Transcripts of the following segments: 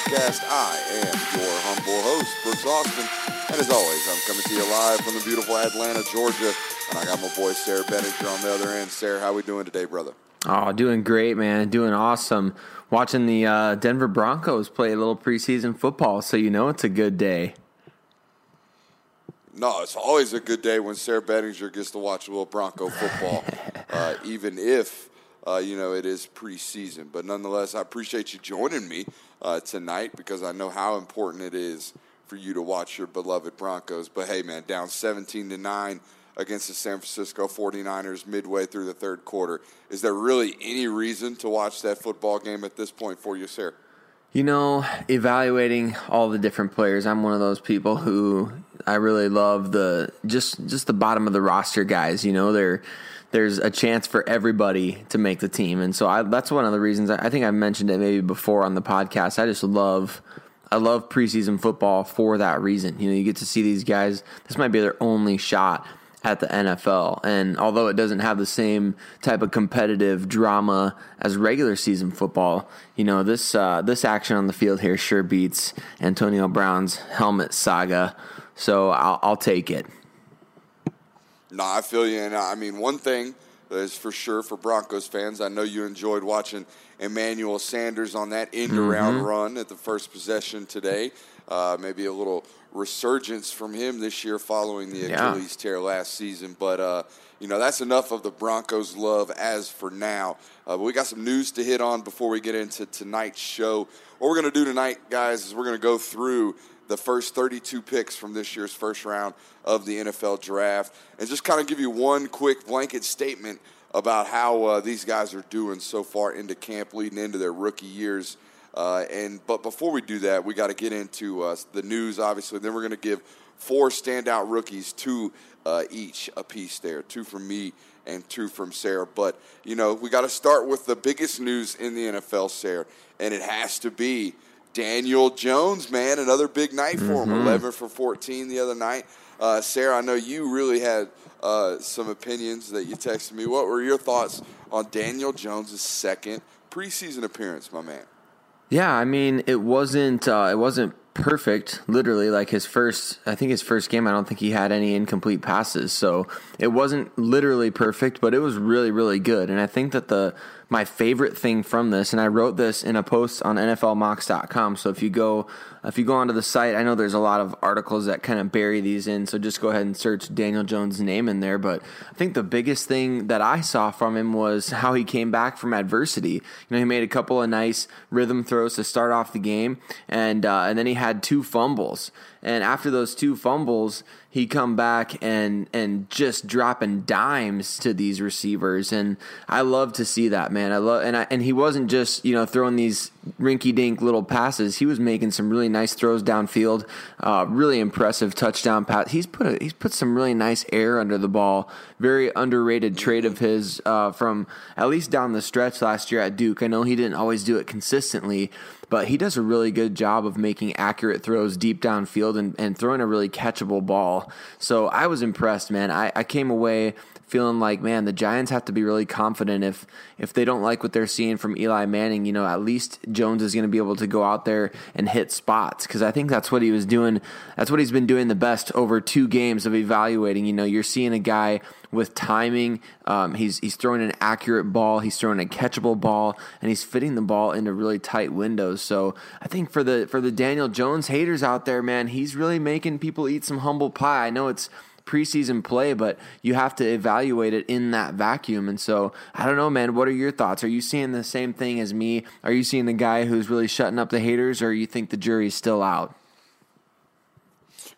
Podcast. I am your humble host, Brooks Austin. And as always, I'm coming to you live from the beautiful Atlanta, Georgia. And I got my boy Sarah Benninger on the other end. Sarah, how we doing today, brother? Oh, doing great, man. Doing awesome. Watching the uh, Denver Broncos play a little preseason football, so you know it's a good day. No, it's always a good day when Sarah Bettinger gets to watch a little Bronco football, uh, even if uh, you know it is preseason. But nonetheless, I appreciate you joining me uh, tonight because I know how important it is for you to watch your beloved Broncos. But hey, man, down 17 to nine against the San Francisco 49ers midway through the third quarter. Is there really any reason to watch that football game at this point for you, sir? You know, evaluating all the different players, I'm one of those people who I really love the just just the bottom of the roster guys. You know, they're there's a chance for everybody to make the team, and so I, that's one of the reasons. I think I mentioned it maybe before on the podcast. I just love I love preseason football for that reason. You know, you get to see these guys. This might be their only shot at the NFL. And although it doesn't have the same type of competitive drama as regular season football, you know this uh, this action on the field here sure beats Antonio Brown's helmet saga. So I'll, I'll take it. No, I feel you. And I mean, one thing is for sure for Broncos fans, I know you enjoyed watching Emmanuel Sanders on that end around Mm-hmm. run at the first possession today. Uh, maybe a little resurgence from him this year following the Yeah. Achilles tear last season. But, uh, you know, that's enough of the Broncos' love as for now. Uh, but we got some news to hit on before we get into tonight's show. What we're going to do tonight, guys, is we're going to go through the first 32 picks from this year's first round of the NFL draft and just kind of give you one quick blanket statement about how uh, these guys are doing so far into camp leading into their rookie years. Uh, and but before we do that, we got to get into uh, the news, obviously. Then we're going to give four standout rookies, two uh, each a piece there, two from me and two from Sarah. But you know, we got to start with the biggest news in the NFL, Sarah, and it has to be Daniel Jones, man. Another big night for him, eleven for fourteen the other night. Uh, Sarah, I know you really had uh, some opinions that you texted me. What were your thoughts on Daniel Jones' second preseason appearance, my man? Yeah, I mean, it wasn't uh, it wasn't perfect. Literally, like his first, I think his first game, I don't think he had any incomplete passes. So it wasn't literally perfect, but it was really, really good. And I think that the my favorite thing from this, and I wrote this in a post on NFLMocks.com. So if you go if you go onto the site, I know there's a lot of articles that kind of bury these in. So just go ahead and search Daniel Jones' name in there. But I think the biggest thing that I saw from him was how he came back from adversity. You know, he made a couple of nice rhythm throws to start off the game, and uh, and then he had two fumbles. And after those two fumbles, he come back and and just dropping dimes to these receivers, and I love to see that man. I love and I, and he wasn't just you know throwing these rinky dink little passes. He was making some really nice throws downfield. Uh, really impressive touchdown pass. He's put a, he's put some really nice air under the ball. Very underrated trade of his uh, from at least down the stretch last year at Duke. I know he didn't always do it consistently, but he does a really good job of making accurate throws deep downfield and, and throwing a really catchable ball. So I was impressed, man. I, I came away feeling like, man, the Giants have to be really confident if if they don't like what they're seeing from Eli Manning, you know, at least Jones is going to be able to go out there and hit spots because I think that's what he was doing. That's what he's been doing the best over two games of evaluating. You know, you're seeing a guy with timing. Um, he's he's throwing an accurate ball. He's throwing a catchable ball, and he's fitting the ball into really tight windows. So I think for the for the Daniel Jones haters out there, man, he's really making people eat some humble pie. I know it's preseason play, but you have to evaluate it in that vacuum. And so I don't know, man. What are your thoughts? Are you seeing the same thing as me? Are you seeing the guy who's really shutting up the haters, or you think the jury's still out?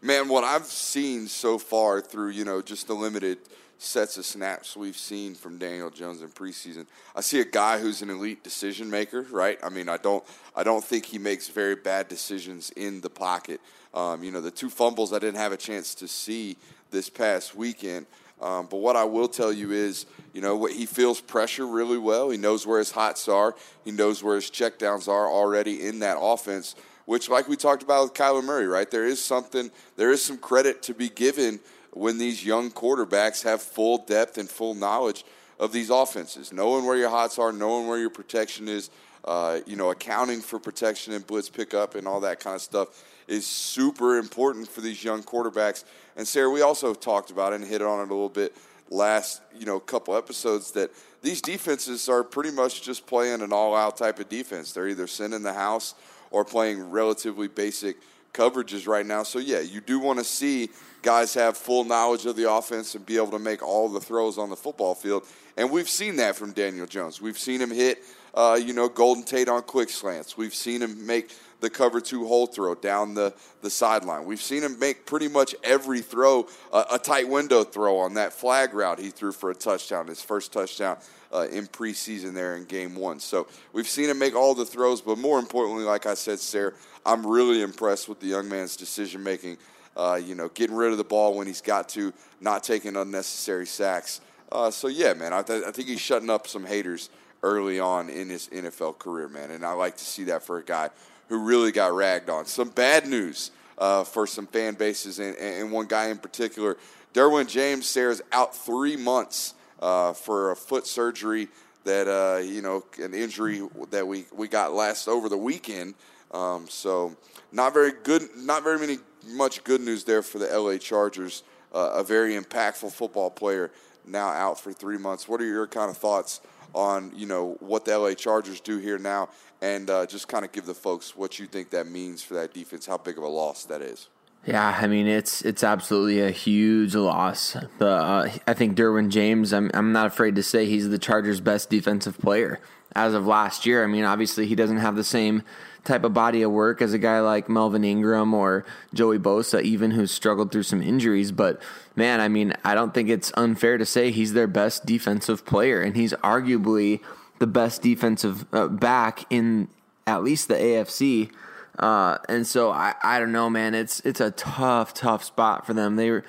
Man, what I've seen so far through you know just the limited sets of snaps we've seen from Daniel Jones in preseason. I see a guy who's an elite decision maker, right? I mean, I don't I don't think he makes very bad decisions in the pocket. Um, you know, the two fumbles I didn't have a chance to see this past weekend. Um, but what I will tell you is, you know, what he feels pressure really well. He knows where his hots are. He knows where his checkdowns are already in that offense. Which, like we talked about with Kyler Murray, right? There is something, there is some credit to be given when these young quarterbacks have full depth and full knowledge of these offenses, knowing where your hots are, knowing where your protection is, uh, you know, accounting for protection and blitz pickup and all that kind of stuff is super important for these young quarterbacks. And Sarah, we also talked about it and hit on it a little bit last, you know, couple episodes that these defenses are pretty much just playing an all-out type of defense. They're either sending the house or playing relatively basic coverages right now. So yeah, you do want to see guys have full knowledge of the offense and be able to make all the throws on the football field. And we've seen that from Daniel Jones. We've seen him hit, uh, you know, Golden Tate on quick slants. We've seen him make the cover two hole throw down the, the sideline. We've seen him make pretty much every throw uh, a tight window throw on that flag route he threw for a touchdown, his first touchdown uh, in preseason there in game one. So we've seen him make all the throws, but more importantly, like I said, Sarah, I'm really impressed with the young man's decision making. Uh, you know, getting rid of the ball when he's got to, not taking unnecessary sacks. Uh, so yeah, man, I, th- I think he's shutting up some haters early on in his NFL career, man, and I like to see that for a guy who really got ragged on. Some bad news uh, for some fan bases, and, and, one guy in particular, Derwin James, Sarah's out three months uh, for a foot surgery that uh, you know an injury that we we got last over the weekend. Um, so not very good, not very many much good news there for the LA Chargers. Uh, a very impactful football player now out for three months. What are your kind of thoughts on you know what the LA Chargers do here now, and uh, just kind of give the folks what you think that means for that defense, how big of a loss that is. Yeah, I mean it's it's absolutely a huge loss. The uh, I think Derwin James. I'm I'm not afraid to say he's the Chargers' best defensive player as of last year. I mean, obviously he doesn't have the same type of body of work as a guy like Melvin Ingram or Joey Bosa, even who's struggled through some injuries. But man, I mean, I don't think it's unfair to say he's their best defensive player, and he's arguably the best defensive uh, back in at least the AFC. Uh, and so I, I don't know, man. It's it's a tough, tough spot for them. They were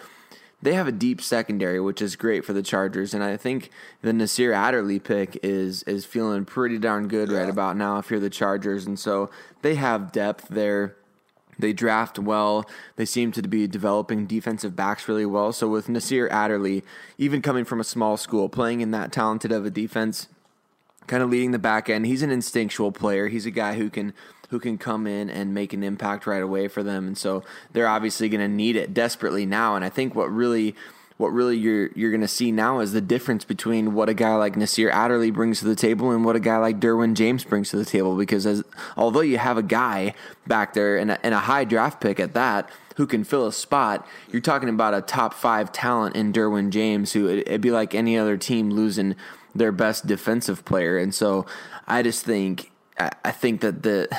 they have a deep secondary, which is great for the Chargers, and I think the Nasir Adderley pick is is feeling pretty darn good yeah. right about now if you're the Chargers, and so they have depth there. They draft well. They seem to be developing defensive backs really well. So with Nasir Adderley, even coming from a small school, playing in that talented of a defense, kind of leading the back end, he's an instinctual player. He's a guy who can who can come in and make an impact right away for them. And so they're obviously going to need it desperately now. And I think what really what really you're you're going to see now is the difference between what a guy like Nasir Adderley brings to the table and what a guy like Derwin James brings to the table. Because as although you have a guy back there and a, and a high draft pick at that who can fill a spot, you're talking about a top five talent in Derwin James, who it'd be like any other team losing their best defensive player. And so I just think I think that the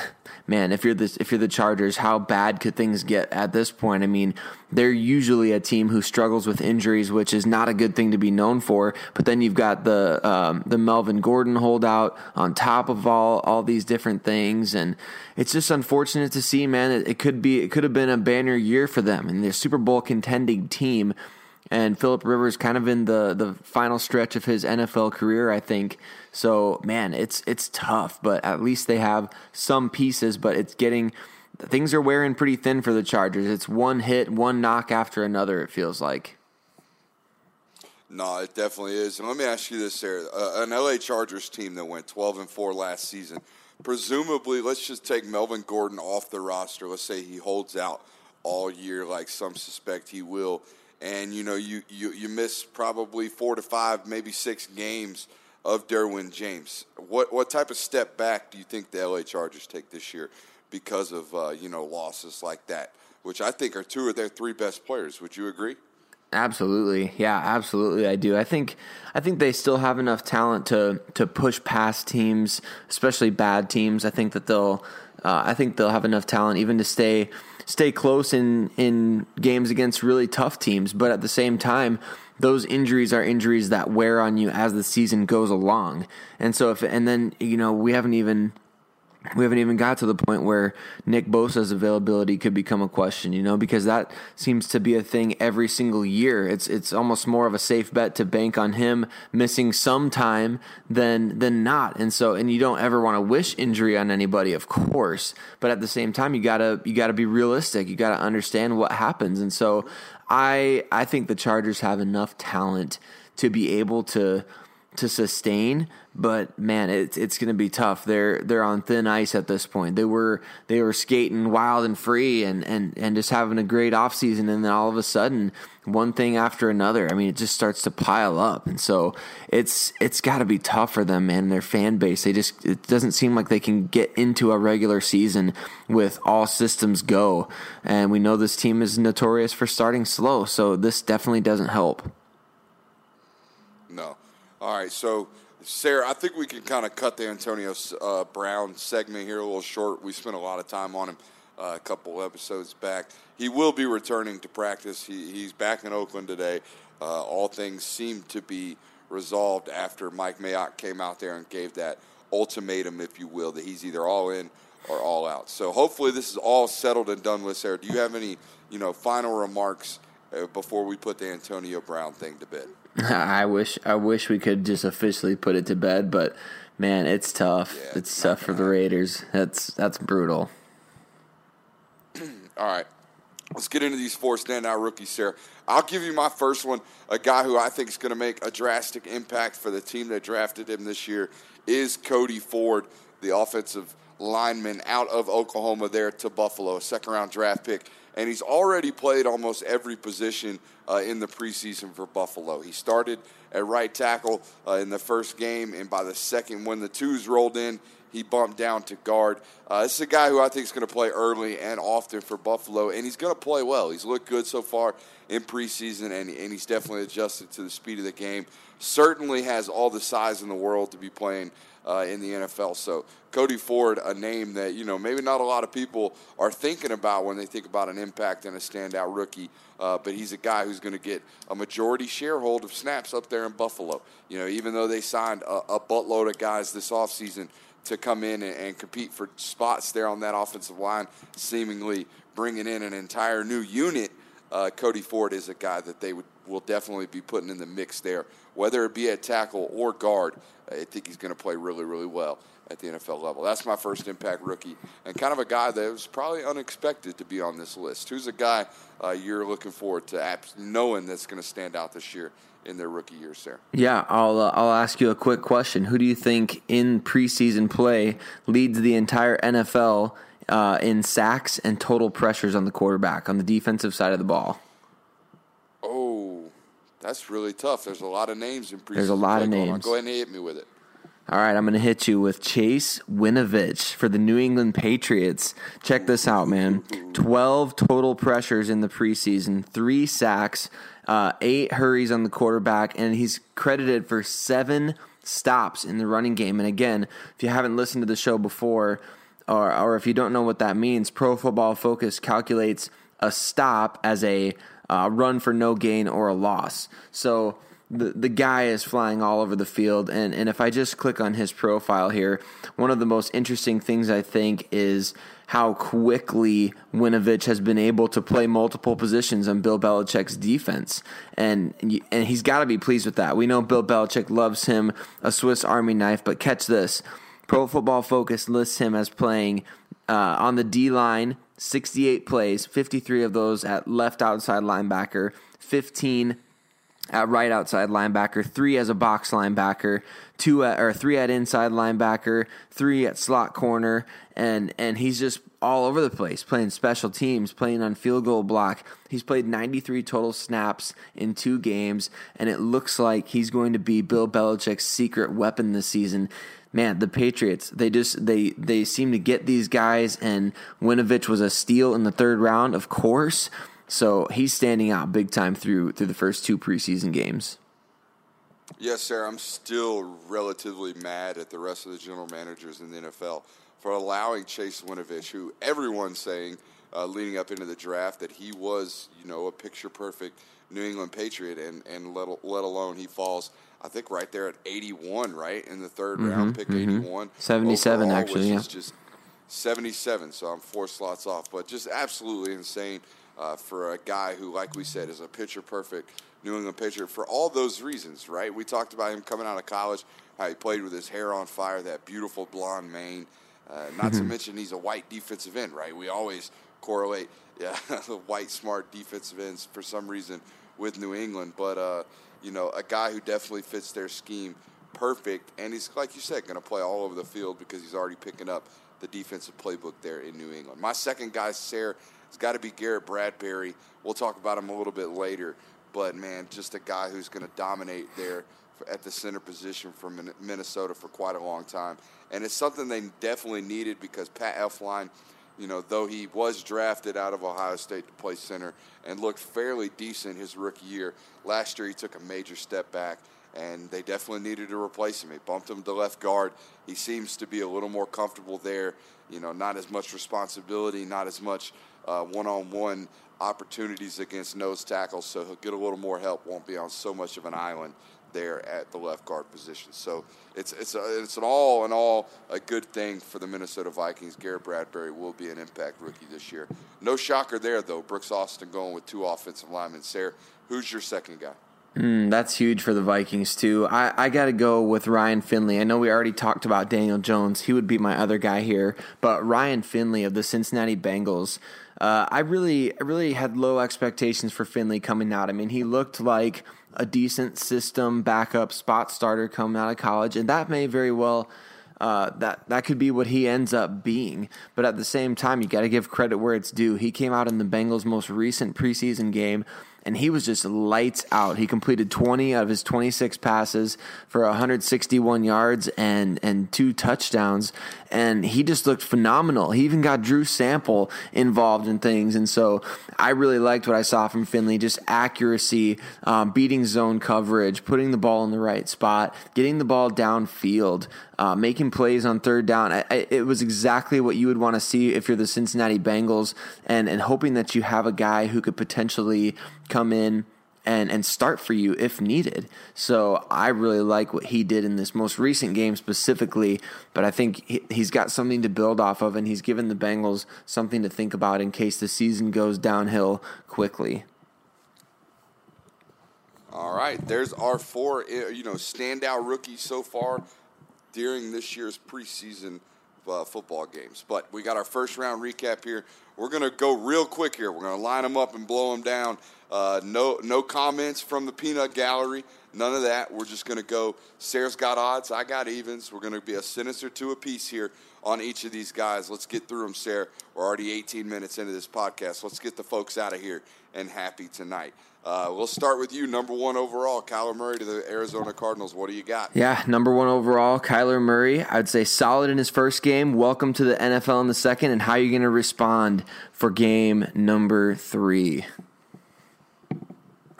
man, if you're this, if you're the Chargers, how bad could things get at this point? I mean, they're usually a team who struggles with injuries, which is not a good thing to be known for. But then you've got the um, the Melvin Gordon holdout on top of all all these different things, and it's just unfortunate to see, man. It, it could be it could have been a banner year for them and their Super Bowl contending team. And Philip Rivers kind of in the the final stretch of his NFL career, I think. So man, it's it's tough, but at least they have some pieces. But it's getting things are wearing pretty thin for the Chargers. It's one hit, one knock after another. It feels like. No, it definitely is. And let me ask you this, Sarah: uh, an LA Chargers team that went 12 and four last season. Presumably, let's just take Melvin Gordon off the roster. Let's say he holds out all year, like some suspect he will, and you know you you, you miss probably four to five, maybe six games of Derwin James. What what type of step back do you think the LA Chargers take this year because of uh, you know losses like that, which I think are two of their three best players? Would you agree? Absolutely. Yeah, absolutely I do. I think I think they still have enough talent to to push past teams, especially bad teams. I think that they'll uh, I think they'll have enough talent even to stay stay close in in games against really tough teams, but at the same time those injuries are injuries that wear on you as the season goes along. And so if and then you know, we haven't even we haven't even got to the point where Nick Bosa's availability could become a question, you know, because that seems to be a thing every single year. It's it's almost more of a safe bet to bank on him missing some time than than not. And so and you don't ever want to wish injury on anybody, of course, but at the same time you got to you got to be realistic. You got to understand what happens. And so I I think the Chargers have enough talent to be able to to sustain, but man, it's it's going to be tough. They're they're on thin ice at this point. They were they were skating wild and free and and and just having a great offseason and then all of a sudden one thing after another. I mean, it just starts to pile up. And so it's it's got to be tough for them and their fan base. They just it doesn't seem like they can get into a regular season with all systems go. And we know this team is notorious for starting slow, so this definitely doesn't help. No. All right, so Sarah, I think we can kind of cut the Antonio uh, Brown segment here a little short. We spent a lot of time on him uh, a couple episodes back. He will be returning to practice. He, he's back in Oakland today. Uh, all things seem to be resolved after Mike Mayock came out there and gave that ultimatum, if you will, that he's either all in or all out. So hopefully this is all settled and done with. Sarah, do you have any you know final remarks Uh, before we put the Antonio Brown thing to bed? I wish I wish we could just officially put it to bed, but man, it's tough. Yeah, it's, it's tough for the Raiders. That's that's brutal. All right. Let's get into these four standout rookies, Sarah. I'll give you my first one. A guy who I think is going to make a drastic impact for the team that drafted him this year is Cody Ford, the offensive lineman out of Oklahoma there to Buffalo, a second round draft pick and he's already played almost every position uh, in the preseason for Buffalo. He started at right tackle uh, in the first game, and by the second, when the twos rolled in, he bumped down to guard. Uh, this is a guy who I think is going to play early and often for Buffalo, and he's going to play well. He's looked good so far in preseason, and, and he's definitely adjusted to the speed of the game. Certainly has all the size in the world to be playing uh, in the NFL. So Cody Ford, a name that you know maybe not a lot of people are thinking about when they think about an impact and a standout rookie, uh, but he's a guy who's going to get a majority sharehold of snaps up there in Buffalo. You know, even though they signed a, a buttload of guys this offseason to come in and, and compete for spots there on that offensive line, seemingly bringing in an entire new unit. Uh, Cody Ford is a guy that they would will definitely be putting in the mix there, whether it be at tackle or guard. I think he's going to play really, really well at the NFL level. That's my first impact rookie, and kind of a guy that was probably unexpected to be on this list. Who's a guy uh, you're looking forward to knowing that's going to stand out this year in their rookie year, Sarah? Yeah, I'll uh, I'll ask you a quick question. Who do you think in preseason play leads the entire NFL uh, in sacks and total pressures on the quarterback on the defensive side of the ball? That's really tough. There's a lot of names in preseason. There's a lot of names. Go ahead and hit me with it. All right, I'm going to hit you with Chase Winovich for the New England Patriots. Check this out, man. 12 total pressures in the preseason, three sacks, uh, eight hurries on the quarterback, and he's credited for seven stops in the running game. And again, if you haven't listened to the show before, or, or if you don't know what that means, Pro Football Focus calculates a stop as a uh, run for no gain or a loss. So the the guy is flying all over the field, and and if I just click on his profile here, one of the most interesting things I think is how quickly Winovich has been able to play multiple positions on Bill Belichick's defense, and and he's got to be pleased with that. We know Bill Belichick loves him a Swiss Army knife, but catch this: Pro Football Focus lists him as playing uh, on the D line. 68 plays, 53 of those at left outside linebacker, 15 at right outside linebacker, three as a box linebacker, two at, or three at inside linebacker, three at slot corner, and and he's just all over the place, playing special teams, playing on field goal block. He's played 93 total snaps in two games, and it looks like he's going to be Bill Belichick's secret weapon this season. Man, the Patriots, they just they they seem to get these guys, and Winovich was a steal in the third round, of course. So he's standing out big time through through the first two preseason games. Yes, sir. I'm still relatively mad at the rest of the general managers in the NFL for allowing Chase Winovich, who everyone's saying uh, leading up into the draft that he was, you know, a picture perfect New England Patriot, and and let let alone he falls. I think right there at 81, right in the 3rd mm-hmm, round, pick mm-hmm. 81, 77 overall, actually, yeah. just 77. So I'm four slots off, but just absolutely insane uh, for a guy who, like we said, is a pitcher perfect New England pitcher for all those reasons, right? We talked about him coming out of college, how he played with his hair on fire, that beautiful blonde mane. Uh, not to mm-hmm. mention he's a white defensive end, right? We always correlate, yeah, the white smart defensive ends for some reason with New England, but uh, you know, a guy who definitely fits their scheme perfect, and he's like you said, going to play all over the field because he's already picking up the defensive playbook there in New England. My second guy, Sarah, it's got to be Garrett Bradbury. We'll talk about him a little bit later, but man, just a guy who's going to dominate there at the center position for Minnesota for quite a long time. And it's something they definitely needed because Pat Elflein, you know, though he was drafted out of Ohio State to play center and looked fairly decent his rookie year, last year he took a major step back and they definitely needed to replace him. They bumped him to left guard. He seems to be a little more comfortable there. You know, not as much responsibility, not as much one on one opportunities against nose tackles, so he'll get a little more help, won't be on so much of an island there at the left guard position. So it's it's a, it's an all in all a good thing for the Minnesota Vikings. Garrett Bradbury will be an impact rookie this year. No shocker there though. Brooks Austin going with two offensive linemen. Sarah, who's your second guy? Mm, that's huge for the Vikings too. I, I got to go with Ryan Finley. I know we already talked about Daniel Jones. He would be my other guy here, but Ryan Finley of the Cincinnati Bengals. Uh, I really, I really had low expectations for Finley coming out. I mean, he looked like a decent system backup spot starter coming out of college, and that may very well. Uh, that that could be what he ends up being, but at the same time, you got to give credit where it's due. He came out in the Bengals' most recent preseason game and he was just lights out. He completed 20 out of his 26 passes for 161 yards and and two touchdowns, and he just looked phenomenal. He even got Drew Sample involved in things, and so I really liked what I saw from Finley. Just accuracy, um, beating zone coverage, putting the ball in the right spot, getting the ball downfield, uh, making plays on third down. I, I, it was exactly what you would want to see if you're the Cincinnati Bengals, and and hoping that you have a guy who could potentially come in and and start for you if needed. So I really like what he did in this most recent game specifically, but I think he, he's got something to build off of, and he's given the Bengals something to think about in case the season goes downhill quickly. All right, there's our four, eh, you know, standout rookies so far during this year's preseason uh, football games. But we got our first round recap here. We're going to go real quick here. We're going to line them up and blow them down. Uh, no, no comments from the peanut gallery. None of that. We're just going to go. Sarah's got odds. I got evens. We're going to be a sentence or two apiece here on each of these guys. Let's get through them, Sarah. We're already 18 minutes into this podcast. Let's get the folks out of here and happy tonight. Uh, we'll start with you. Number one overall, Kyler Murray to the Arizona Cardinals. What do you got? Yeah, number one overall, Kyler Murray. I'd say solid in his first game. Welcome to the NFL in the second. And how are you going to respond for game number three?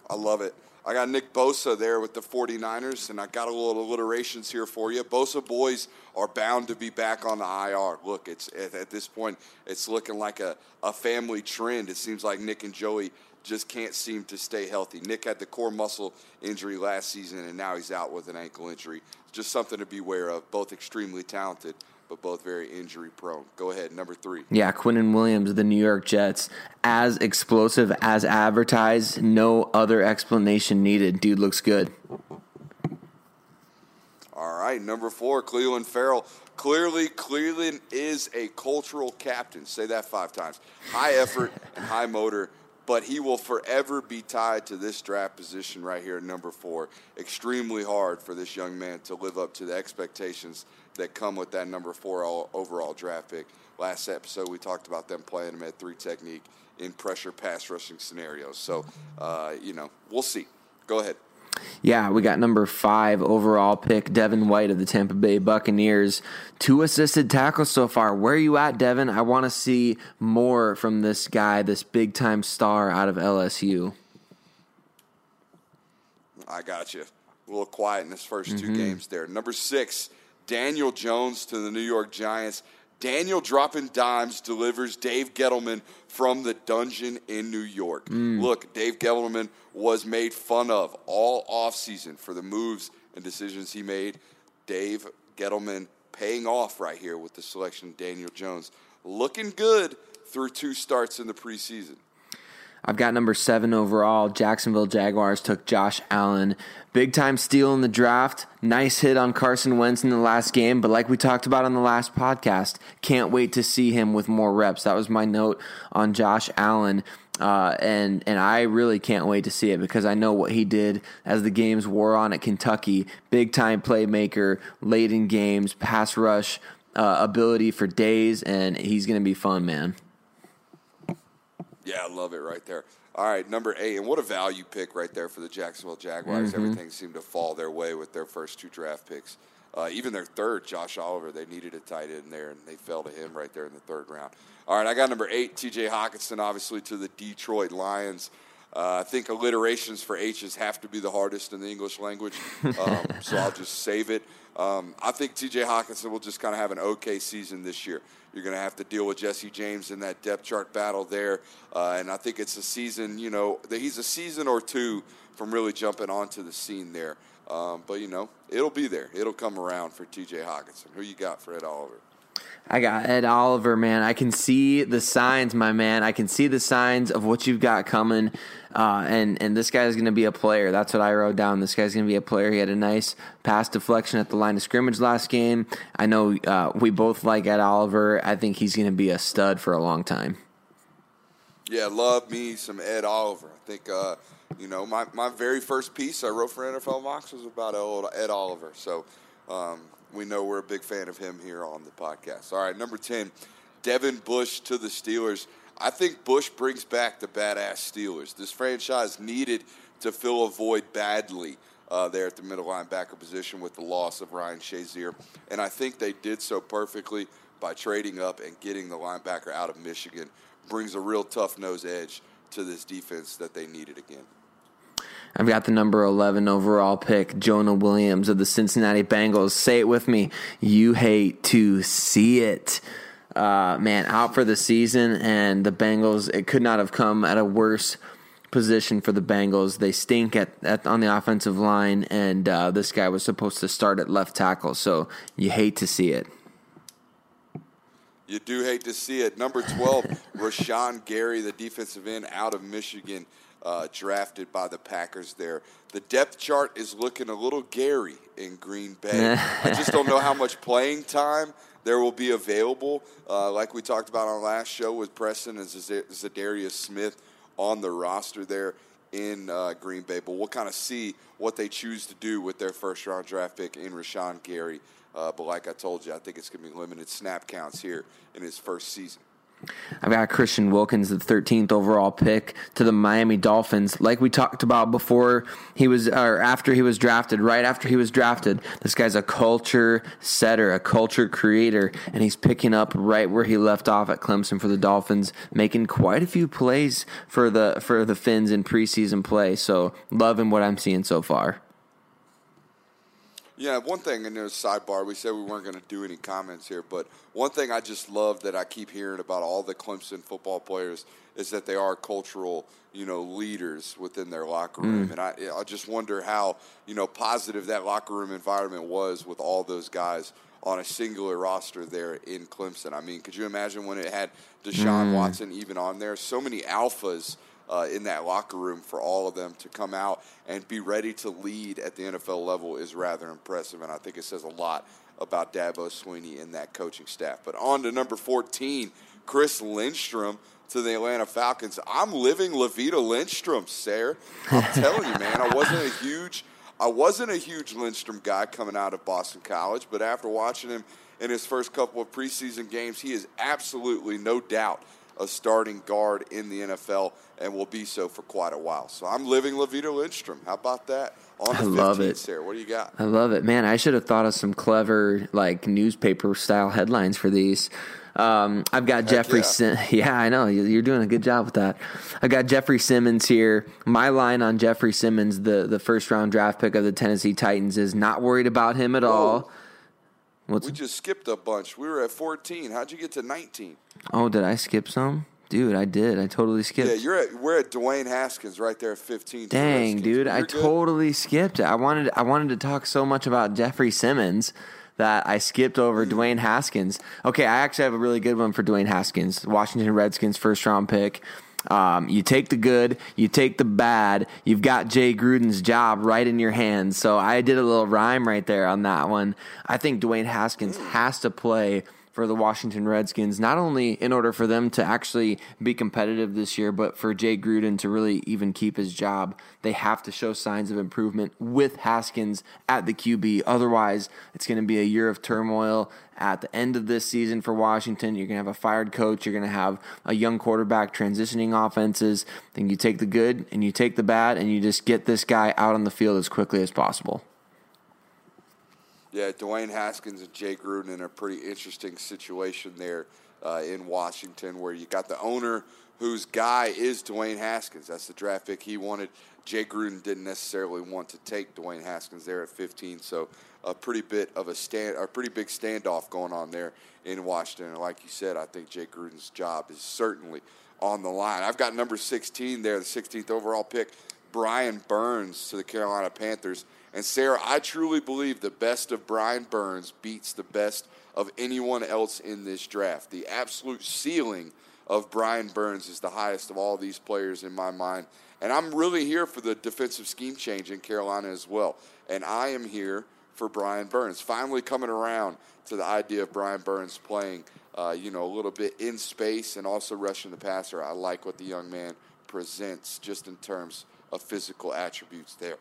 I love it. I got Nick Bosa there with the 49ers, and I got a little alliterations here for you. Bosa boys are bound to be back on the IR. Look, it's at, at this point, it's looking like a, a family trend. It seems like Nick and Joey just can't seem to stay healthy. Nick had the core muscle injury last season, and now he's out with an ankle injury. Just something to beware of. Both extremely talented, but both very injury prone. Go ahead, number three. Yeah, Quinnen Williams of the New York Jets, as explosive as advertised. No other explanation needed. Dude looks good. All right, number four, Clelin Ferrell. Clearly, Clelin is a cultural captain. Say that five times. High effort and high motor, but he will forever be tied to this draft position right here, at number four. Extremely hard for this young man to live up to the expectations that come with that number four overall draft pick. Last episode, we talked about them playing him at three technique in pressure pass rushing scenarios. So, uh, you know, we'll see. Go ahead. Yeah, we got number five overall pick, Devin White of the Tampa Bay Buccaneers. Two assisted tackles so far. Where are you at, Devin? I want to see more from this guy, this big time star out of LSU. I got you. A little quiet in his 1st mm-hmm. two games there. Number six, Daniel Jones to the New York Giants. Daniel dropping dimes delivers Dave Gettleman from the dungeon in New York. Mm. Look, Dave Gettleman was made fun of all offseason for the moves and decisions he made. Dave Gettleman paying off right here with the selection of Daniel Jones. Looking good through two starts in the preseason. I've got number seven overall. Jacksonville Jaguars took Josh Allen. Big time steal in the draft. Nice hit on Carson Wentz in the last game. But like we talked about on the last podcast, can't wait to see him with more reps. That was my note on Josh Allen. Uh, and and I really can't wait to see it because I know what he did as the games wore on at Kentucky. Big time playmaker, late in games, pass rush uh, ability for days, and he's going to be fun, man. Yeah, I love it right there. All right, number eight, and what a value pick right there for the Jacksonville Jaguars. Mm-hmm. Everything seemed to fall their way with their first two draft picks. Uh, even their third, Josh Oliver, they needed a tight end there, and they fell to him right there in the third round. All right, I got number eight, T.J. Hockenson, obviously to the Detroit Lions. Uh, I think alliterations for H's have to be the hardest in the English language, um, so I'll just save it. Um, I think T.J. Hockenson will just kind of have an okay season this year. You're going to have to deal with Jesse James in that depth chart battle there, uh, and I think it's a season. You know, he's a season or two from really jumping onto the scene there. Um, but you know, it'll be there. It'll come around for T.J. Hockenson. Who you got Ed Oliver? I got Ed Oliver, man. I can see the signs, my man. I can see the signs of what you've got coming. Uh, and and this guy's going to be a player. That's what I wrote down. This guy's going to be a player. He had a nice pass deflection at the line of scrimmage last game. I know uh, we both like Ed Oliver. I think he's going to be a stud for a long time. Yeah, love me some Ed Oliver. I think uh, you know my, my very first piece I wrote for NFL Mocks was about old Ed Oliver. So um, we know we're a big fan of him here on the podcast. All right, number 10, Devin Bush to the Steelers. I think Bush brings back the badass Steelers. This franchise needed to fill a void badly uh, there at the middle linebacker position with the loss of Ryan Shazier. And I think they did so perfectly by trading up and getting the linebacker out of Michigan. Brings a real tough nose edge to this defense that they needed again. I've got the number 11 overall pick, Jonah Williams of the Cincinnati Bengals. Say it with me. You hate to see it. Uh, man, out for the season, and the Bengals, it could not have come at a worse position for the Bengals. They stink at, at on the offensive line, and uh, this guy was supposed to start at left tackle, so you hate to see it. You do hate to see it. Number 12, Rashan Gary, the defensive end out of Michigan uh, drafted by the Packers there. The depth chart is looking a little Gary in Green Bay. I just don't know how much playing time there will be available. Uh, like we talked about on last show with Preston and Za'Darius Smith on the roster there in uh, Green Bay. But we'll kind of see what they choose to do with their first round draft pick in Rashan Gary. Uh, but like I told you, I think it's going to be limited snap counts here in his first season. I've got Christian Wilkins, the 13th overall pick to the Miami Dolphins. Like we talked about before he was, or after he was drafted, right after he was drafted, this guy's a culture setter, a culture creator, and he's picking up right where he left off at Clemson for the Dolphins, making quite a few plays for the for the Fins in preseason play. So loving what I'm seeing so far. Yeah, one thing in the sidebar, we said we weren't going to do any comments here, but one thing I just love that I keep hearing about all the Clemson football players is that they are cultural, you know, leaders within their locker room, mm. and I, I just wonder how, you know, positive that locker room environment was with all those guys on a singular roster there in Clemson. I mean, could you imagine when it had Deshaun mm. Watson even on there? So many alphas uh, in that locker room for all of them to come out and be ready to lead at the NFL level is rather impressive, and I think it says a lot about Dabo Swinney and that coaching staff. But on to number 14, Chris Lindstrom to the Atlanta Falcons. I'm living La Vida Lindstrom, Sarah. I'm telling you, man, I wasn't a huge I wasn't a huge Lindstrom guy coming out of Boston College, but after watching him in his first couple of preseason games, he is absolutely no doubt a starting guard in the NFL and will be so for quite a while. So I'm living La Vida Lindstrom. How about that? On the I love it. Sarah, what do you got? I love it, man. I should have thought of some clever like newspaper style headlines for these. Um, I've got Heck Jeffrey. Yeah. Sim- yeah, I know you're doing a good job with that. I got Jeffrey Simmons here. My line on Jeffrey Simmons, the the first round draft pick of the Tennessee Titans, is not worried about him at Whoa. all. What's we just skipped a bunch. We were at 14. How'd you get to 19? Oh, did I skip some? Dude, I did. I totally skipped. Yeah, you're at we're at Dwayne Haskins right there at 15. Dang, dude, I good. totally skipped. it. I wanted I wanted to talk so much about Jeffrey Simmons that I skipped over. Dwayne Haskins. Okay, I actually have a really good one for Dwayne Haskins. Washington Redskins first round pick. Um, you take the good, you take the bad. You've got Jay Gruden's job right in your hands. So I did a little rhyme right there on that one. I think Dwayne Haskins has to play for the Washington Redskins, not only in order for them to actually be competitive this year, but for Jay Gruden to really even keep his job. They have to show signs of improvement with Haskins at the QB. Otherwise, it's going to be a year of turmoil at the end of this season for Washington. You're going to have a fired coach. You're going to have a young quarterback transitioning offenses. Then you take the good and you take the bad, and you just get this guy out on the field as quickly as possible. Yeah, Dwayne Haskins and Jay Gruden in a pretty interesting situation there uh, in Washington, where you got the owner whose guy is Dwayne Haskins. That's the draft pick he wanted. Jay Gruden didn't necessarily want to take Dwayne Haskins there at 15, so a pretty bit of a stand, a pretty big standoff going on there in Washington. And like you said, I think Jay Gruden's job is certainly on the line. I've got number 16 there, the 16th overall pick, Brian Burns to the Carolina Panthers. And Sarah, I truly believe the best of Brian Burns beats the best of anyone else in this draft. The absolute ceiling of Brian Burns is the highest of all these players in my mind. And I'm really here for the defensive scheme change in Carolina as well. And I am here for Brian Burns. Finally coming around to the idea of Brian Burns playing, uh, you know, a little bit in space and also rushing the passer. I like what the young man presents just in terms of physical attributes there.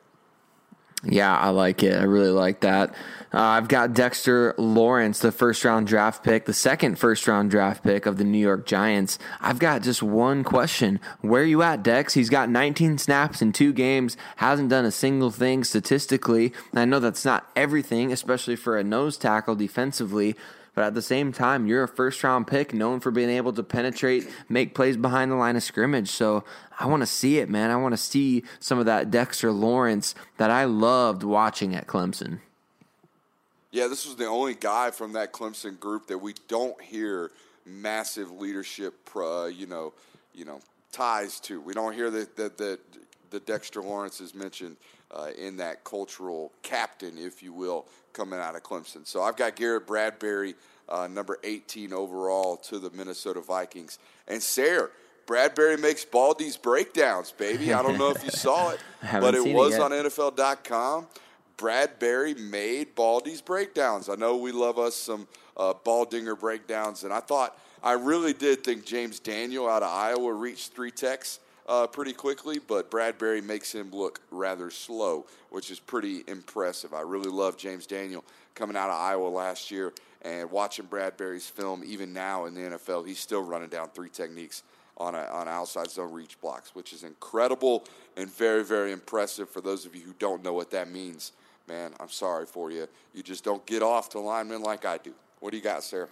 Yeah, I like it. I really like that. Uh, I've got Dexter Lawrence, the first round draft pick, the second first round draft pick of the New York Giants. I've got just one question. Where are you at, Dex? He's got 19 snaps in two games, hasn't done a single thing statistically. I know that's not everything, especially for a nose tackle defensively. But at the same time, you're a first round pick known for being able to penetrate, make plays behind the line of scrimmage. So I want to see it, man. I want to see some of that Dexter Lawrence that I loved watching at Clemson. Yeah, this was the only guy from that Clemson group that we don't hear massive leadership, uh, you know, you know, ties to. We don't hear that that the, the Dexter Lawrence is mentioned uh, in that cultural captain, if you will, coming out of Clemson. So I've got Garrett Bradbury, uh, number 18 overall, to the Minnesota Vikings. And Sarah, Bradbury makes Baldy's breakdowns, baby. I don't know if you saw it, but it was it on NFL.com. Bradbury made Baldy's breakdowns. I know we love us some uh, Baldinger breakdowns, and I thought I really did think James Daniel out of Iowa reached three techs uh, pretty quickly, but Bradbury makes him look rather slow, which is pretty impressive. I really love James Daniel coming out of Iowa last year, And watching Bradbury's film, even now in the NFL, he's still running down three techniques on a, on outside zone reach blocks, which is incredible and very, very impressive for those of you who don't know what that means. Man, I'm sorry for you. You just don't get off to linemen like I do. What do you got, Sarah?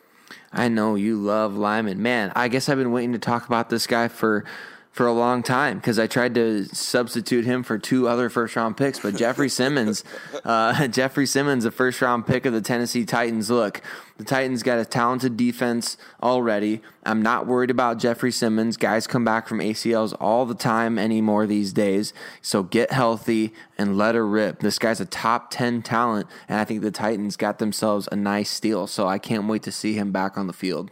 I know you love Lyman. Man, I guess I've been waiting to talk about this guy for for a long time because I tried to substitute him for two other first round picks. But Jeffrey Simmons, uh, Jeffrey Simmons, a first round pick of the Tennessee Titans. Look, the Titans got a talented defense already. I'm not worried about Jeffrey Simmons. Guys come back from ACLs all the time anymore these days. So get healthy and let her rip. This guy's a top 10 talent, and I think the Titans got themselves a nice steal. So I can't wait to see him back on the field.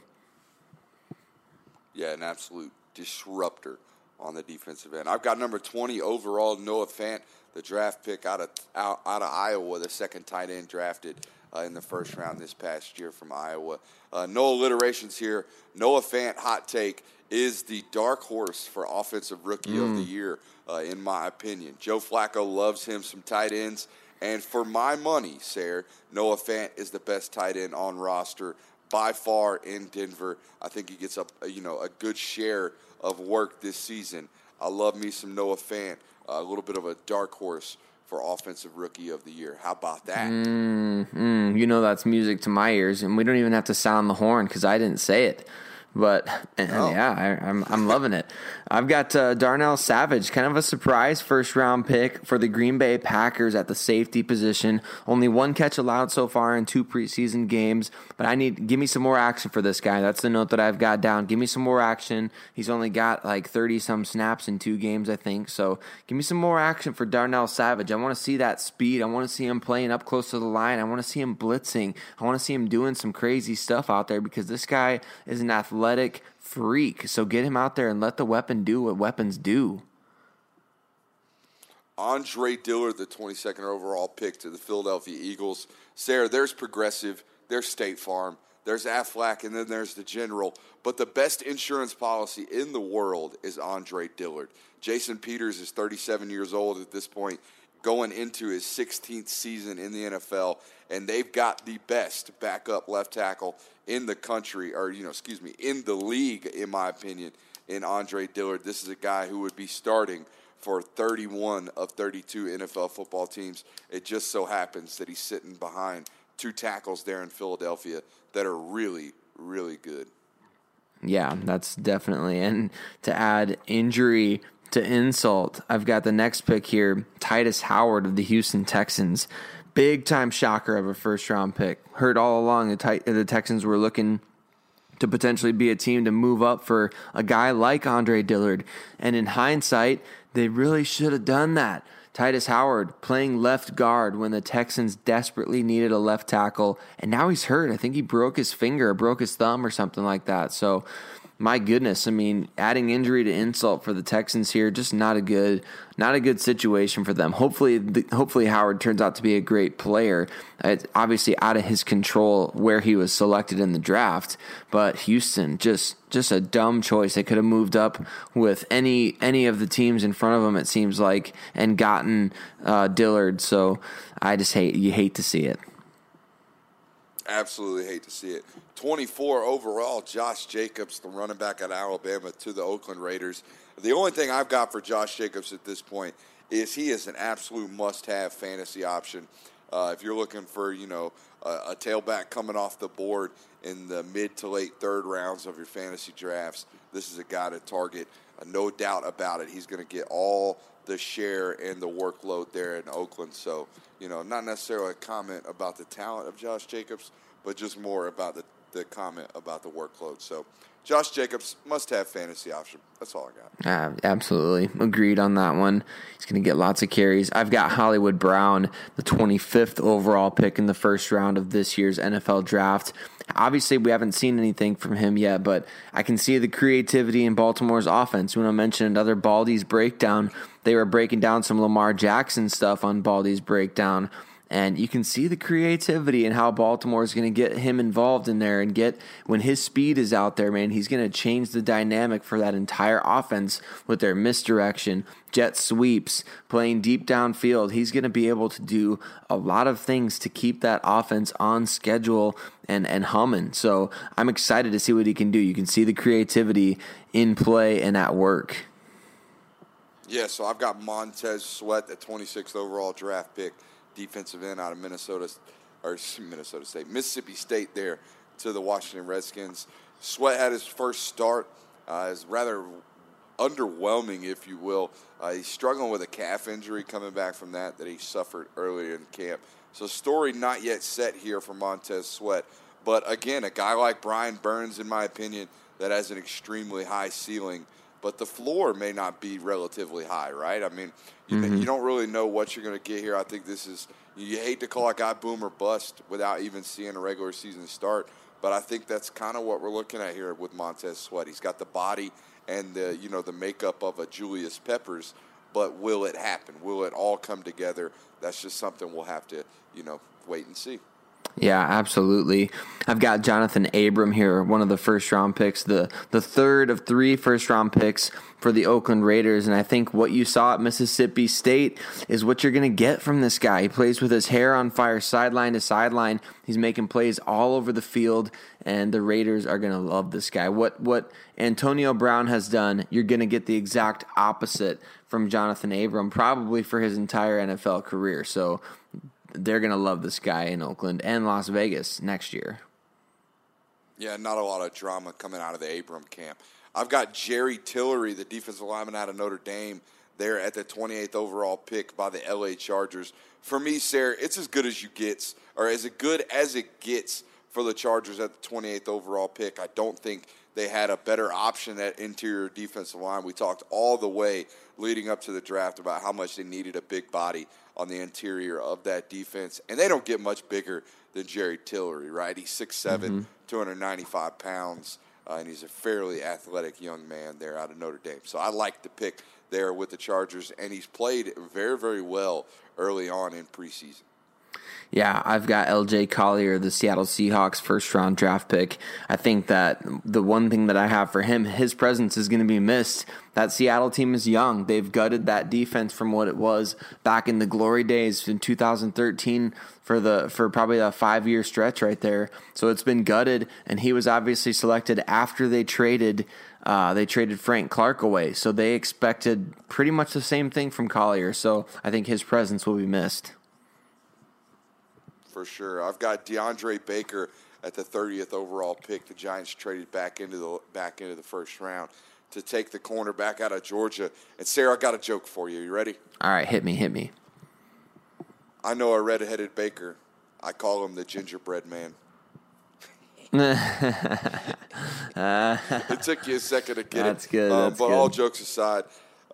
Yeah, an absolute disruptor on the defensive end. I've got number 20 overall, Noah Fant, the draft pick out of out, out of Iowa, the second tight end drafted uh, in the first round this past year from Iowa. Uh, no alliterations here. Noah Fant, hot take, is the dark horse for offensive rookie mm. of the mm. year, uh, in my opinion. Joe Flacco loves him some tight ends. And for my money, Sarah, Noah Fant is the best tight end on roster by far in Denver. I think he gets a you know a good share of work this season. I love me some Noah Fant, a little bit of a dark horse for offensive rookie of the year. How about that? Mm, mm, you know that's music to my ears, and we don't even have to sound the horn because I didn't say it. But oh. yeah, I, am I'm, I'm loving it. I've got uh, Darnell Savage, kind of a surprise first round pick for the Green Bay Packers at the safety position. Only one catch allowed so far in two preseason games, but I need give me some more action for this guy. That's the note that I've got down. Give me some more action. He's only got like 30 some snaps in two games, I think. So give me some more action for Darnell Savage. I want to see that speed. I want to see him playing up close to the line. I want to see him blitzing. I want to see him doing some crazy stuff out there because this guy is an athletic freak. So get him out there and let the weapon do what weapons do. Andre Dillard, the 22nd overall pick to the Philadelphia Eagles. Sarah, there's Progressive, there's State Farm, there's Aflac, and then there's the General. But the best insurance policy in the world is Andre Dillard. Jason Peters is 37 years old at this point, going into his 16th season in the NFL, and they've got the best backup left tackle in the country, or, you know, excuse me, in the league, in my opinion, in Andre Dillard. This is a guy who would be starting for 31 of 32 NFL football teams. It just so happens that he's sitting behind two tackles there in Philadelphia that are really, really good. Yeah, that's definitely. And to add injury to insult, I've got the next pick here Tytus Howard of the Houston Texans. Big time shocker of a first round pick. Heard all along the, the Texans were looking to potentially be a team to move up for a guy like Andre Dillard. And in hindsight, they really should have done that. Tytus Howard playing left guard when the Texans desperately needed a left tackle, and now he's hurt. I think he broke his finger, broke his thumb, or something like that. So my goodness, I mean, adding injury to insult for the Texans here, just not a good, not a good situation for them. Hopefully, hopefully Howard turns out to be a great player. It's obviously out of his control where he was selected in the draft, but Houston just, just a dumb choice. They could have moved up with any any of the teams in front of them. It seems like and gotten uh, Dillard. So I just hate you hate to see it. Absolutely hate to see it. 24 overall, Josh Jacobs, the running back at Alabama, to the Oakland Raiders. The only thing I've got for Josh Jacobs at this point is he is an absolute must-have fantasy option. Uh, if you're looking for, you know, a, a, tailback coming off the board in the mid to late third rounds of your fantasy drafts, this is a guy to target. Uh, no doubt about it. He's going to get all the share and the workload there in Oakland. So, you know, not necessarily a comment about the talent of Josh Jacobs, but just more about the, the comment about the workload. So, Josh Jacobs must have fantasy option. That's all I got. Uh, absolutely. Agreed on that one. He's going to get lots of carries. I've got Hollywood Brown, the 25th overall pick in the first round of this year's NFL draft. Obviously, we haven't seen anything from him yet, but I can see the creativity in Baltimore's offense. When I mentioned another Baldy's breakdown, they were breaking down some Lamar Jackson stuff on Baldy's breakdown. And you can see the creativity and how Baltimore is going to get him involved in there and get when his speed is out there, man, he's going to change the dynamic for that entire offense with their misdirection, jet sweeps, playing deep downfield. He's going to be able to do a lot of things to keep that offense on schedule and, and humming. So I'm excited to see what he can do. You can see the creativity in play and at work. Yeah, so I've got Montez Sweat, the 26th overall draft pick, defensive end out of Minnesota or Minnesota State, Mississippi State there to the Washington Redskins. Sweat had his first start. Uh, is rather underwhelming, if you will. Uh, he's struggling with a calf injury coming back from that that he suffered earlier in camp. So story not yet set here for Montez Sweat. But again, a guy like Brian Burns, in my opinion, that has an extremely high ceiling – but the floor may not be relatively high, right? I mean, you, mm-hmm. you don't really know what you're going to get here. I think this is you hate to call a guy boom or bust without even seeing a regular season start, but I think that's kind of what we're looking at here with Montez Sweat. He's got the body and the you know the makeup of a Julius Peppers, but will it happen? Will it all come together? That's just something we'll have to you know wait and see. Yeah, absolutely. I've got Johnathan Abram here, one of the first round picks, the the third of three first round picks for the Oakland Raiders. And I think what you saw at Mississippi State is what you're going to get from this guy. He plays with his hair on fire, sideline to sideline. He's making plays all over the field, and the Raiders are going to love this guy. What what Antonio Brown has done, you're going to get the exact opposite from Johnathan Abram, probably for his entire NFL career. So they're going to love this guy in Oakland and Las Vegas next year. Yeah, not a lot of drama coming out of the Abram camp. I've got Jerry Tillery, the defensive lineman out of Notre Dame, there at the 28th overall pick by the LA Chargers. For me, Sarah, it's as good as you gets, or as good as it gets for the Chargers at the 28th overall pick. I don't think they had a better option at interior defensive line. We talked all the way leading up to the draft about how much they needed a big body on the interior of that defense. And they don't get much bigger than Jerry Tillery, right? He's 6'7, mm-hmm. 295 pounds, uh, and he's a fairly athletic young man there out of Notre Dame. So I like the pick there with the Chargers, and he's played very, very well early on in preseason. Yeah, I've got LJ Collier, the Seattle Seahawks first round draft pick. I think that the one thing that I have for him, his presence is going to be missed. That Seattle team is young. They've gutted that defense from what it was back in the glory days in 2013 for the for probably a 5-year stretch right there. So it's been gutted and he was obviously selected after they traded uh, they traded Frank Clark away. So they expected pretty much the same thing from Collier. So I think his presence will be missed for sure. I've got DeAndre Baker at the 30th overall pick. The Giants traded back into the back into the first round to take the corner back out of Georgia. And Sarah, I got a joke for you. You ready? All right, hit me, hit me. I know a red-headed baker. I call him the gingerbread man. it took you a second to get That's it. Good, um, that's but good. all jokes aside,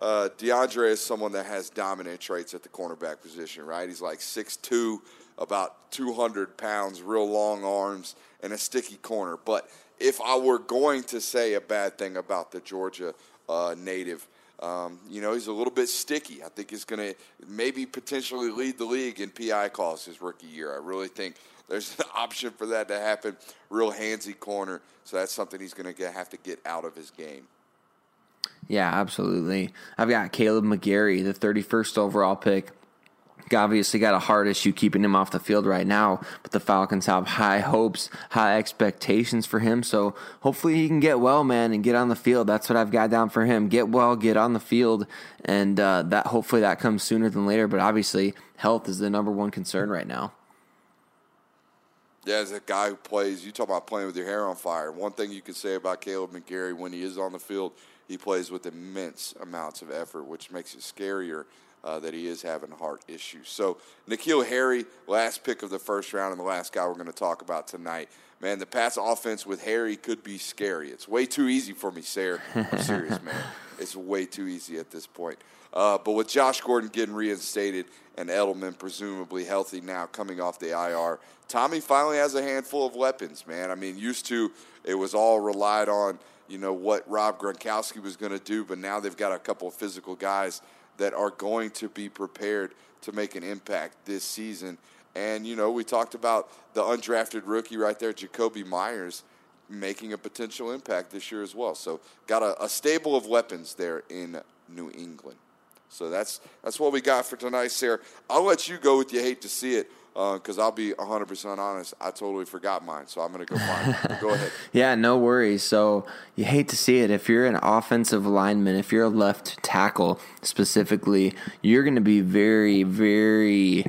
uh, DeAndre is someone that has dominant traits at the cornerback position, right? He's like 6'2", about 200 pounds, real long arms, and a sticky corner. But if I were going to say a bad thing about the Georgia uh, native, um, you know, he's a little bit sticky. I think he's going to maybe potentially lead the league in PI calls his rookie year. I really think there's an option for that to happen. Real handsy corner. So that's something he's going to have to get out of his game. Yeah, absolutely. I've got Kaleb McGary, the 31st overall pick. Obviously, got a hard issue keeping him off the field right now, but the Falcons have high hopes, high expectations for him. So hopefully, he can get well, man, and get on the field. That's what I've got down for him. Get well, get on the field, and uh, that hopefully that comes sooner than later. But obviously, health is the number one concern right now. Yeah, as a guy who plays, you talk about playing with your hair on fire. One thing you can say about Kaleb McGary when he is on the field he plays with immense amounts of effort, which makes it scarier uh, that he is having heart issues. So, N'Keal Harry, last pick of the first round, and the last guy we're going to talk about tonight. Man, the pass offense with Harry could be scary. It's way too easy for me, Sarah. I'm serious, man. It's way too easy at this point. Uh, but with Josh Gordon getting reinstated and Edelman presumably healthy now coming off the IR, Tommy finally has a handful of weapons, man. I mean, used to it was all relied on – you know what Rob Gronkowski was going to do, but now they've got a couple of physical guys that are going to be prepared to make an impact this season. And, you know, we talked about the undrafted rookie right there, Jakobi Meyers, making a potential impact this year as well. So, got a, a stable of weapons there in New England. So that's that's what we got for tonight, Sarah. I'll let you go with you hate to see it because uh, I'll be 100% honest. I totally forgot mine, so I'm going to go find it. Go ahead. Yeah, no worries. So you hate to see it. If you're an offensive lineman, if you're a left tackle specifically, you're going to be very, very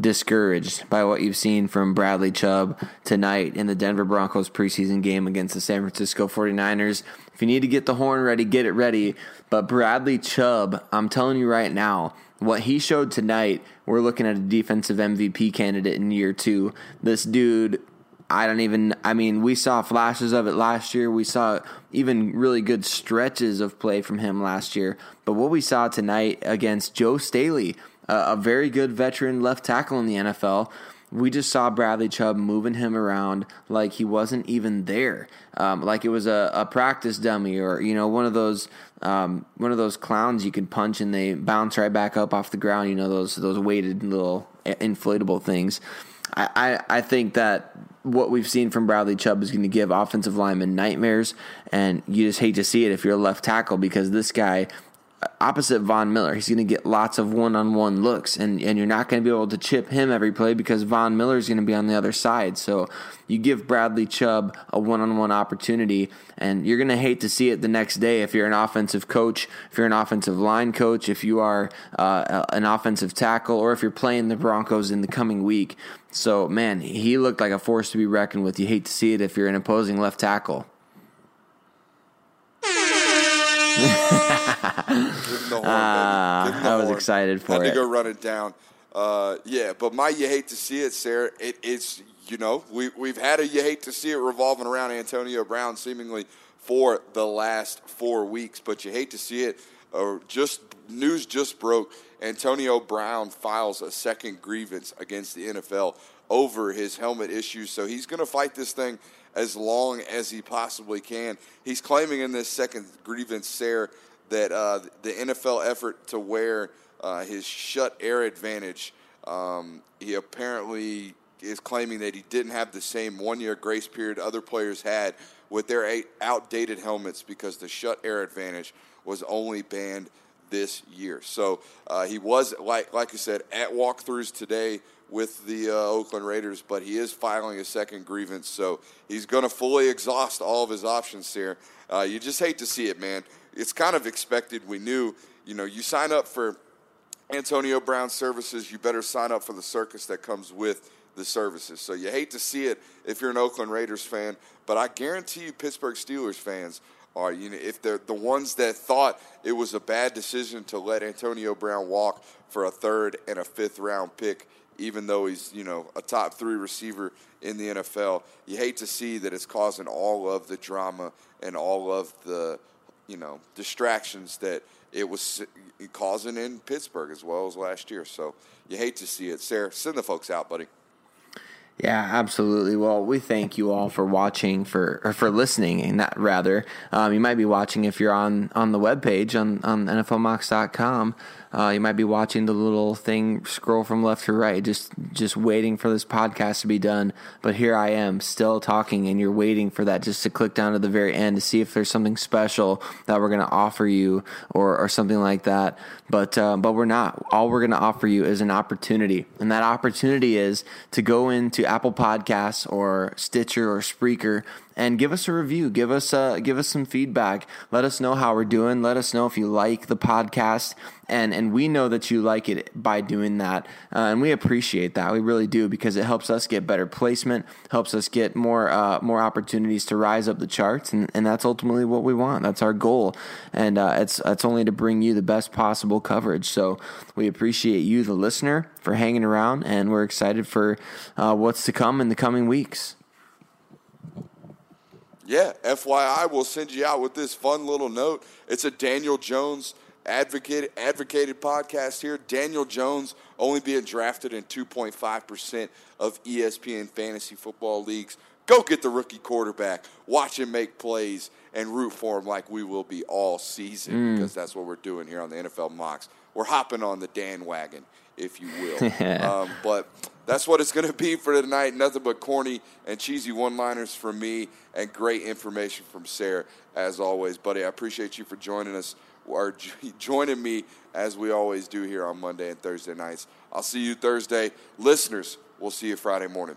discouraged by what you've seen from Bradley Chubb tonight in the Denver Broncos preseason game against the San Francisco 49ers. If you need to get the horn ready, get it ready. But Bradley Chubb, I'm telling you right now, what he showed tonight, we're looking at a defensive MVP candidate in year two. This dude, I don't even, I mean, we saw flashes of it last year. We saw even really good stretches of play from him last year. But what we saw tonight against Joe Staley, a very good veteran left tackle in the NFL. We just saw Bradley Chubb moving him around like he wasn't even there, um, like it was a, a, practice dummy or you know one of those um, one of those clowns you can punch and they bounce right back up off the ground. You know those those weighted little inflatable things. I, I, I think that what we've seen from Bradley Chubb is going to give offensive linemen nightmares, and you just hate to see it if you're a left tackle because this guy opposite Von Miller. He's going to get lots of one on one looks, and, and you're not going to be able to chip him every play because Von Miller is going to be on the other side. So you give Bradley Chubb a one on one opportunity, and you're going to hate to see it the next day if you're an offensive coach, if you're an offensive line coach, if you are uh, an offensive tackle, or if you're playing the Broncos in the coming week. So, man, he looked like a force to be reckoned with. You hate to see it if you're an opposing left tackle. Horn, uh, I was horn. excited for it. Had it. to go run it down. Uh, yeah, but my you hate to see it, Sarah. It, it's you know we we've had a you hate to see it revolving around Antonio Brown seemingly for the last four weeks, but you hate to see it. Or just news just broke. Antonio Brown files a second grievance against the NFL over his helmet issues, so he's going to fight this thing as long as he possibly can. He's claiming in this second grievance, there that uh, the NFL effort to wear uh, his Schutt Air Advantage, um, he apparently is claiming that he didn't have the same one year grace period other players had with their outdated helmets because the Schutt Air Advantage was only banned this year. So uh, he was, like, like I said, at walkthroughs today with the uh, Oakland Raiders, but he is filing a second grievance. So he's going to fully exhaust all of his options here. Uh, you just hate to see it, man it's kind of expected. We knew, you know, you sign up for Antonio Brown services, you better sign up for the circus that comes with the services. So you hate to see it if you're an Oakland Raiders fan, but I guarantee you Pittsburgh Steelers fans are, you know, if they're the ones that thought it was a bad decision to let Antonio Brown walk for a third and a fifth round pick, even though he's, you know, a top three receiver in the NFL, you hate to see that it's causing all of the drama and all of the you know distractions that it was causing in Pittsburgh as well as last year. So you hate to see it. Sarah, send the folks out, buddy. Yeah, absolutely. Well, we thank you all for watching, for or for listening, and that rather. Um, you might be watching if you're on on the webpage on on NFLMocks.com. Uh, you might be watching the little thing scroll from left to right, just just waiting for this podcast to be done. But here I am, still talking, and you're waiting for that just to click down to the very end to see if there's something special that we're going to offer you or or something like that. But uh, but we're not. All we're going to offer you is an opportunity, and that opportunity is to go into Apple Podcasts or Stitcher or Spreaker and give us a review. Give us uh, give us some feedback. Let us know how we're doing. Let us know if you like the podcast, and and we know that you like it by doing that, uh, and we appreciate that. We really do because it helps us get better placement, helps us get more uh, more opportunities to rise up the charts, and, and that's ultimately what we want. That's our goal, and uh, it's it's only to bring you the best possible coverage. So we appreciate you, the listener, for hanging around, and we're excited for uh, what's to come in the coming weeks. Yeah, FYI, we'll send you out with this fun little note. It's a Daniel Jones advocated advocated podcast here. Daniel Jones only being drafted in 2.5% of ESPN fantasy football leagues. Go get the rookie quarterback, watch him make plays, and root for him like we will be all season mm. because that's what we're doing here on the NFL Mocks. We're hopping on the Dan wagon, if you will. um, but that's what it's going to be for tonight. Nothing but corny and cheesy one liners from me and great information from Sarah, as always. Buddy, I appreciate you for joining us or joining me as we always do here on Monday and Thursday nights. I'll see you Thursday. Listeners, we'll see you Friday morning.